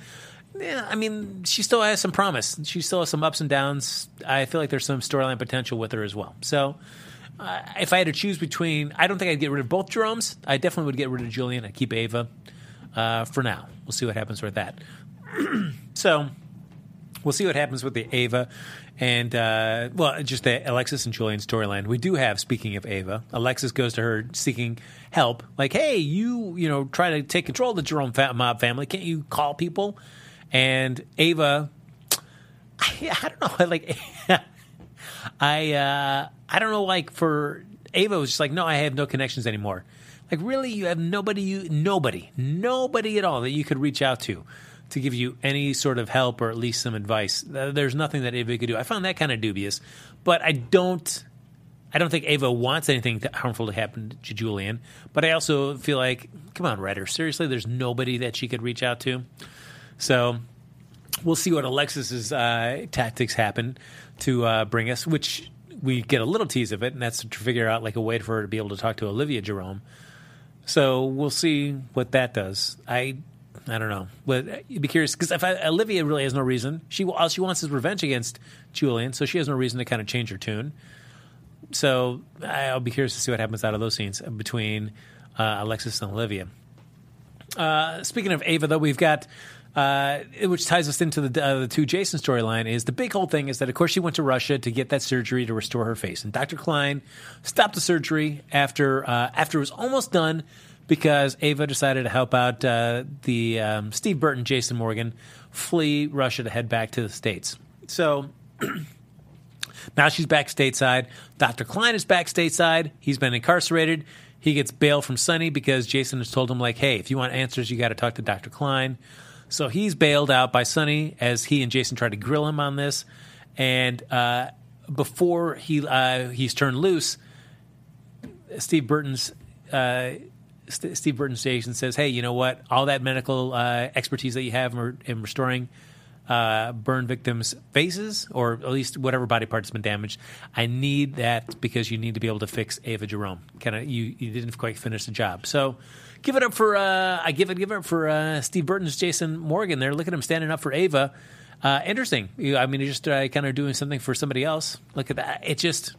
yeah, I mean, she still has some promise. She still has some ups and downs. I feel like there's some storyline potential with her as well. So, uh, if I had to choose between, I don't think I'd get rid of both Jeromes. I definitely would get rid of Julian. I'd keep Ava uh, for now. We'll see what happens with that. [clears throat] so, we'll see what happens with the Ava and uh, well, just the Alexis and Julian storyline. We do have. Speaking of Ava, Alexis goes to her seeking help. Like, hey, you you know try to take control of the Jerome mob family. Can't you call people? And Ava, I, I don't know. [laughs] Like, I uh, I don't know. Like for Ava was just like, no, I have no connections anymore. Like, really, you have nobody, you nobody, nobody at all that you could reach out to to give you any sort of help or at least some advice. There's nothing that Ava could do. I found that kind of dubious, but I don't. I don't think Ava wants anything harmful to happen to Julian, but I also feel like, come on, writer, seriously, there's nobody that she could reach out to. So we'll see what Alexis's uh, tactics happen to uh, bring us, which we get a little tease of it, and that's to figure out like a way for her to be able to talk to Olivia Jerome. So we'll see what that does. I I don't know. But you'd be curious because if I, Olivia really has no reason, she all she wants is revenge against Julian, so she has no reason to kind of change her tune. So I'll be curious to see what happens out of those scenes between uh, Alexis and Olivia. Uh, speaking of Ava, though, we've got. Uh, which ties us into the, uh, the two Jason storyline is the big whole thing is that of course she went to Russia to get that surgery to restore her face, and Dr. Klein stopped the surgery after uh, after it was almost done because Ava decided to help out uh, the um, Steve Burton, Jason Morgan, flee Russia to head back to the States. So [clears throat] now she's back stateside. Dr. Klein is back stateside. He's been incarcerated. He gets bail from Sonny because Jason has told him, like, hey, if you want answers, you got to talk to Dr. Klein. So he's bailed out by Sonny as he and Jason try to grill him on this. And uh, before he uh, he's turned loose, Steve Burton's uh, St- Steve Burton's Jason says, "Hey, you know what? All that medical uh, expertise that you have in, re- in restoring uh, burn victims' faces, or at least whatever body part has been damaged, I need that because you need to be able to fix Ava Jerome. Kind of, you you didn't quite finish the job, so." Give it up for uh, I give it give it up for uh, Steve Burton's Jason Morgan there. Look at him standing up for Ava. Uh, interesting. I mean, he's just uh, kind of doing something for somebody else. Look at that. It just,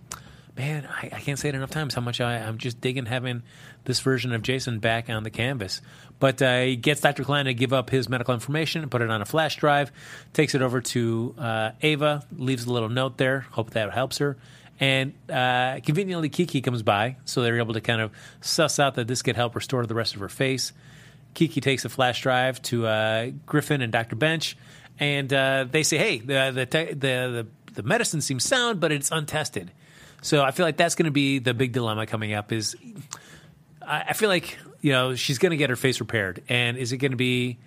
man, I, I can't say it enough times how much I, I'm just digging having this version of Jason back on the canvas. But uh, he gets Dr. Klein to give up his medical information, put it on a flash drive, takes it over to uh, Ava, leaves a little note there. Hope that helps her. And uh, conveniently, Kiki comes by, so they're able to kind of suss out that this could help restore the rest of her face. Kiki takes a flash drive to uh, Griffin and Dr. Bensch, and uh, they say, "Hey, the the, te- the the the medicine seems sound, but it's untested." So I feel like that's going to be the big dilemma coming up. Is I, I feel like you know she's going to get her face repaired, and is it going to be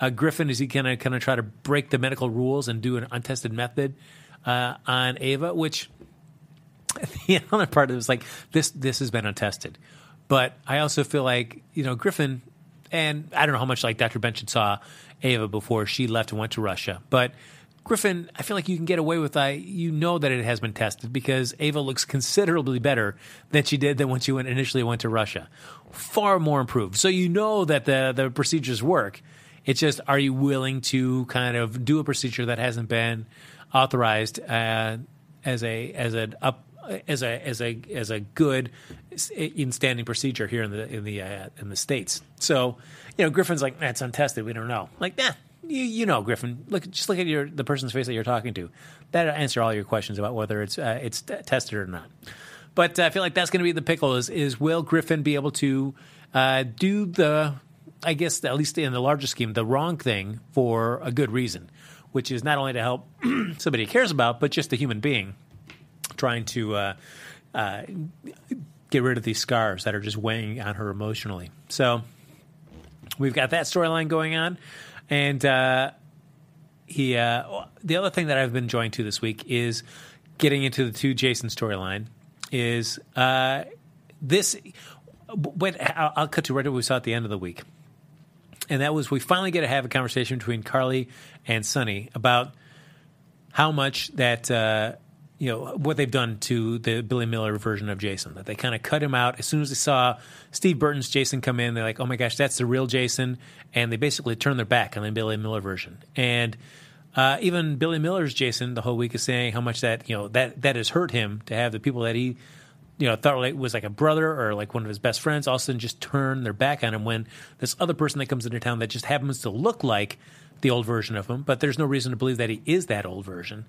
uh, Griffin? Is he going to kind of try to break the medical rules and do an untested method uh, on Ava? Which [laughs] the other part of it was like this this has been untested. But I also feel like, you know, Griffin and I don't know how much like Dr. Benson saw Ava before she left and went to Russia. But Griffin, I feel like you can get away with I you know that it has been tested because Ava looks considerably better than she did than when she went initially went to Russia. Far more improved. So you know that the the procedures work. It's just are you willing to kind of do a procedure that hasn't been authorized uh, as a as an up as a as a as a good in standing procedure here in the in the uh, in the states. So you know Griffin's like that's untested. We don't know. Like nah, you you know Griffin. Look just look at your the person's face that you're talking to. That'll answer all your questions about whether it's uh, it's tested or not. But uh, I feel like that's going to be the pickle. Is is will Griffin be able to uh, do the I guess at least in the larger scheme the wrong thing for a good reason, which is not only to help [clears throat] somebody he cares about, but just a human being trying to uh, uh, get rid of these scars that are just weighing on her emotionally. So we've got that storyline going on, and uh, he. Uh, the other thing that I've been enjoying too this week is getting into the two Jason storyline. Is uh, this? I'll, cut to right what we saw at the end of the week, and that was we finally get to have a conversation between Carly and Sonny about how much that uh, you know what they've done to the Billy Miller version of Jason. That they kind of cut him out as soon as they saw Steve Burton's Jason come in. They're like, "Oh my gosh, that's the real Jason," and they basically turn their back on the Billy Miller version. And uh, even Billy Miller's Jason, the whole week is saying how much that you know that that has hurt him to have the people that he you know thought like was like a brother or like one of his best friends all of a sudden just turn their back on him when this other person that comes into town that just happens to look like the old version of him, but there's no reason to believe that he is that old version.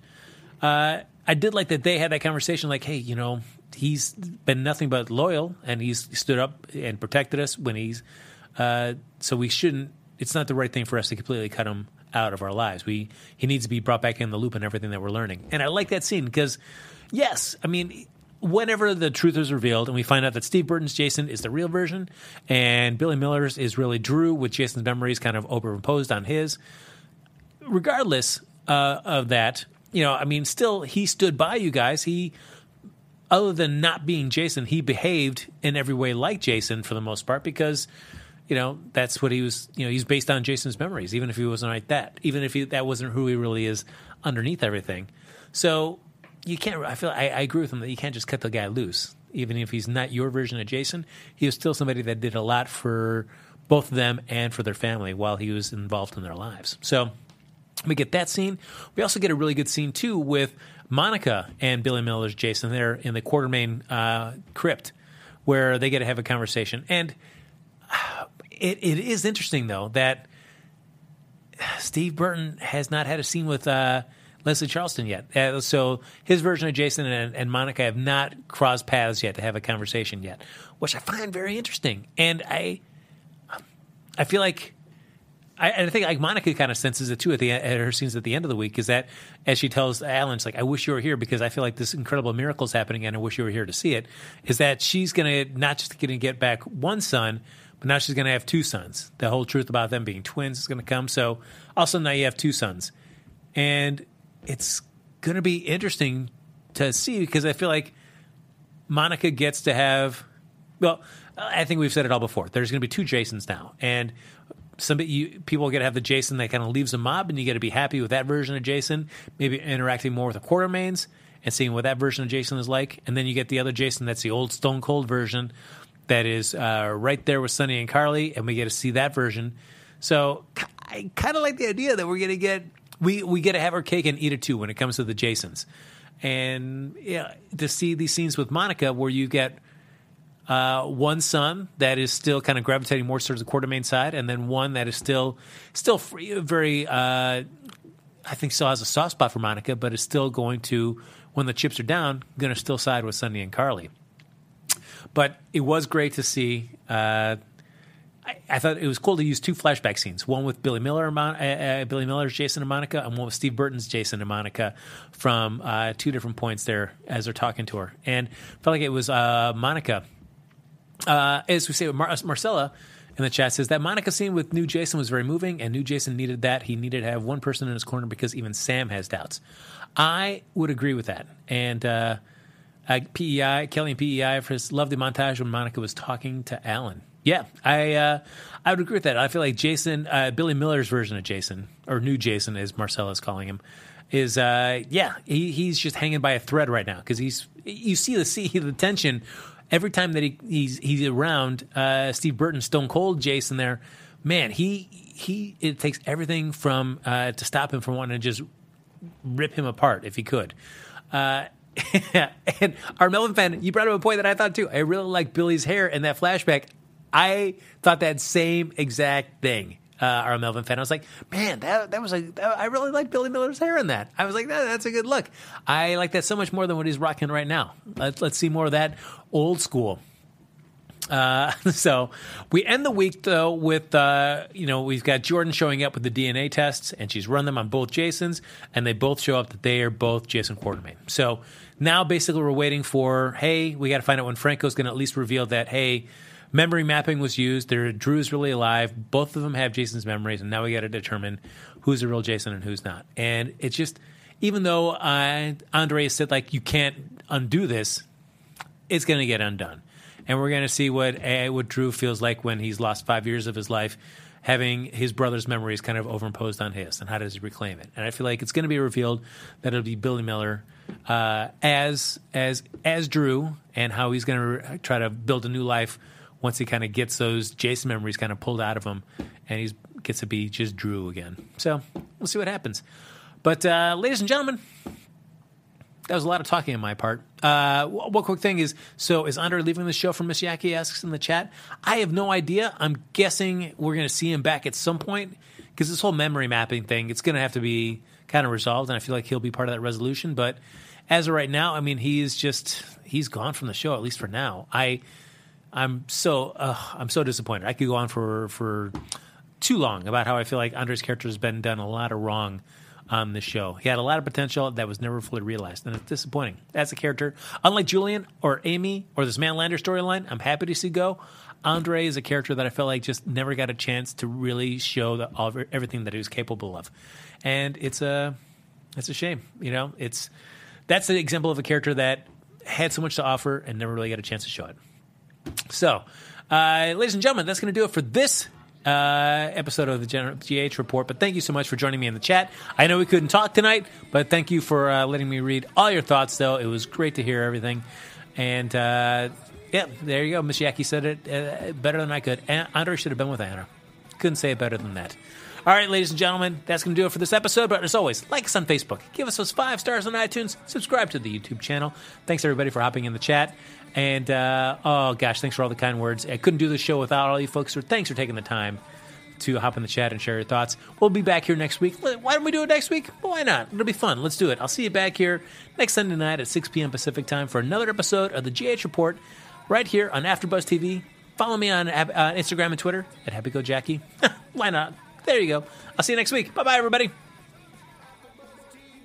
Uh, I did like that they had that conversation, like, hey, you know, he's been nothing but loyal, and he's stood up and protected us when he's. Uh, so we shouldn't. It's not the right thing for us to completely cut him out of our lives. We he needs to be brought back in the loop and everything that we're learning. And I like that scene because, yes, I mean. Whenever the truth is revealed and we find out that Steve Burton's Jason is the real version and Billy Miller's is really Drew with Jason's memories kind of overimposed on his, regardless uh, of that, you know, I mean, still he stood by you guys. He, other than not being Jason, he behaved in every way like Jason for the most part because, you know, that's what he was. You know, he's based on Jason's memories, even if he wasn't like that, even if he, that wasn't who he really is underneath everything. So you can't. I feel. I, I agree with him that you can't just cut the guy loose, even if he's not your version of Jason. He was still somebody that did a lot for both them and for their family while he was involved in their lives. So we get that scene. We also get a really good scene too with Monica and Billy Miller's Jason there in the Quartermaine uh, crypt, where they get to have a conversation. And [sighs] it, it is interesting though that Steve Burton has not had a scene with uh, Leslie Charleson yet. Uh, so his version of Jason and, and Monica have not crossed paths yet to have a conversation yet, which I find very interesting. And I, I feel like I, and I think like Monica kind of senses it too at the at her scenes at the end of the week is that as she tells Alan, it's like, I wish you were here because I feel like this incredible miracle is happening and I wish you were here to see it. Is that she's going to not just going to get back one son, but now she's going to have two sons. The whole truth about them being twins is going to come. So also now you have two sons, and it's going to be interesting to see because I feel like Monica gets to have. Well, I think we've said it all before. There's going to be two Jasons now, and somebody you, people get to have the Jason that kind of leaves a mob, and you got to be happy with that version of Jason. Maybe interacting more with the Quartermaines and seeing what that version of Jason is like, and then you get the other Jason that's the old Stone Cold version that is uh, right there with Sonny and Carly, and we get to see that version. So I kind of like the idea that we're going to get we we get to have our cake and eat it too when it comes to the Jasons, and yeah, to see these scenes with Monica where you get uh, one son that is still kind of gravitating more towards the Quartermaine side, and then one that is still still free, very. Uh, I think still has a soft spot for Monica, but is still going to when the chips are down, going to still side with Sonny and Carly. But it was great to see. Uh, I, I, thought it was cool to use two flashback scenes: one with Billy Miller, uh, uh, Billy Miller's Jason and Monica, and one with Steve Burton's Jason and Monica from uh, two different points there as they're talking to her. And felt like it was Monica, uh, as we say, Mar- Marcella in the chat says that Monica scene with new Jason was very moving, and new Jason needed that. He needed to have one person in his corner because even Sam has doubts. I would agree with that, and uh, uh, PEI, Kelly and PEI for his lovely montage when Monica was talking to Alan. Yeah, I uh, I would agree with that. I feel like Jason, uh, Billy Miller's version of Jason, or new Jason, as Marcella's calling him, is uh, yeah, he, he's just hanging by a thread right now because he's you see the see the tension every time that he, he's he's around uh, Steve Burton, Stone Cold Jason. There, man, he he it takes everything from uh, to stop him from wanting to just rip him apart if he could. Uh, [laughs] and our Melvin fan, you brought up a point that I thought too. I really like Billy's hair in that flashback. I thought that same exact thing. Uh, a Melvin fan, I was like, man, that that was a. That, I really like Billy Miller's hair in that. I was like, that, that's a good look. I like that so much more than what he's rocking right now. Let's let's see more of that old school. Uh, [laughs] so we end the week though with uh, you know we've got Jordan showing up with the DNA tests and she's run them on both Jasons and they both show up that they are both Jason Quartermaine. So now basically we're waiting for hey we got to find out when Franco's going to at least reveal that hey memory mapping was used. There, Drew's really alive. Both of them have Jason's memories, and now we got to determine who's the real Jason and who's not. And it's just, even though uh, Andre said like you can't undo this, it's going to get undone, and we're going to see what uh, what Drew feels like when he's lost five years of his life. Having his brother's memories kind of overimposed on his, and how does he reclaim it? And I feel like it's going to be revealed that it'll be Billy Miller uh, as as as Drew, and how he's going to re- try to build a new life once he kind of gets those Jason memories kind of pulled out of him, and he gets to be just Drew again. So we'll see what happens. But uh, ladies and gentlemen, that was a lot of talking on my part. Uh, one quick thing is, so is Andre leaving the show for Miss Yaki? Asks in the chat. I have no idea. I'm guessing we're going to see him back at some point because this whole memory mapping thing, it's going to have to be kind of resolved, and I feel like he'll be part of that resolution. But as of right now, I mean, he's just he's gone from the show at least for now. I I'm so uh, I'm so disappointed. I could go on for for too long about how I feel like Andre's character has been done a lot of wrong on this show. He had a lot of potential that was never fully realized, and it's disappointing. As a character, unlike Julian or Amy or this Man Lander storyline, I'm happy to see go. Andre is a character that I felt like just never got a chance to really show the, all, everything that he was capable of, and it's a it's a shame. You know, it's that's an example of a character that had so much to offer and never really got a chance to show it. So, uh, ladies and gentlemen, that's going to do it for this uh, episode of the Gen- GH Report. But thank you so much for joining me in the chat. I know we couldn't talk tonight, but thank you for uh, letting me read all your thoughts, though. It was great to hear everything. And uh, yeah, there you go. Miss Yaki said it uh, better than I could. And Andre should have been with Anna. Couldn't say it better than that. All right, ladies and gentlemen, that's going to do it for this episode. But as always, like us on Facebook, give us those five stars on iTunes, subscribe to the YouTube channel. Thanks everybody for hopping in the chat. And uh, oh gosh, thanks for all the kind words. I couldn't do this show without all you folks. So thanks for taking the time to hop in the chat and share your thoughts. We'll be back here next week. Why don't we do it next week? Why not? It'll be fun. Let's do it. I'll see you back here next Sunday night at 6 p.m. Pacific time for another episode of the GH Report right here on AfterBuzz TV. Follow me on uh, Instagram and Twitter at HappyGoJackie. [laughs] why not? There you go. I'll see you next week. Bye bye, everybody.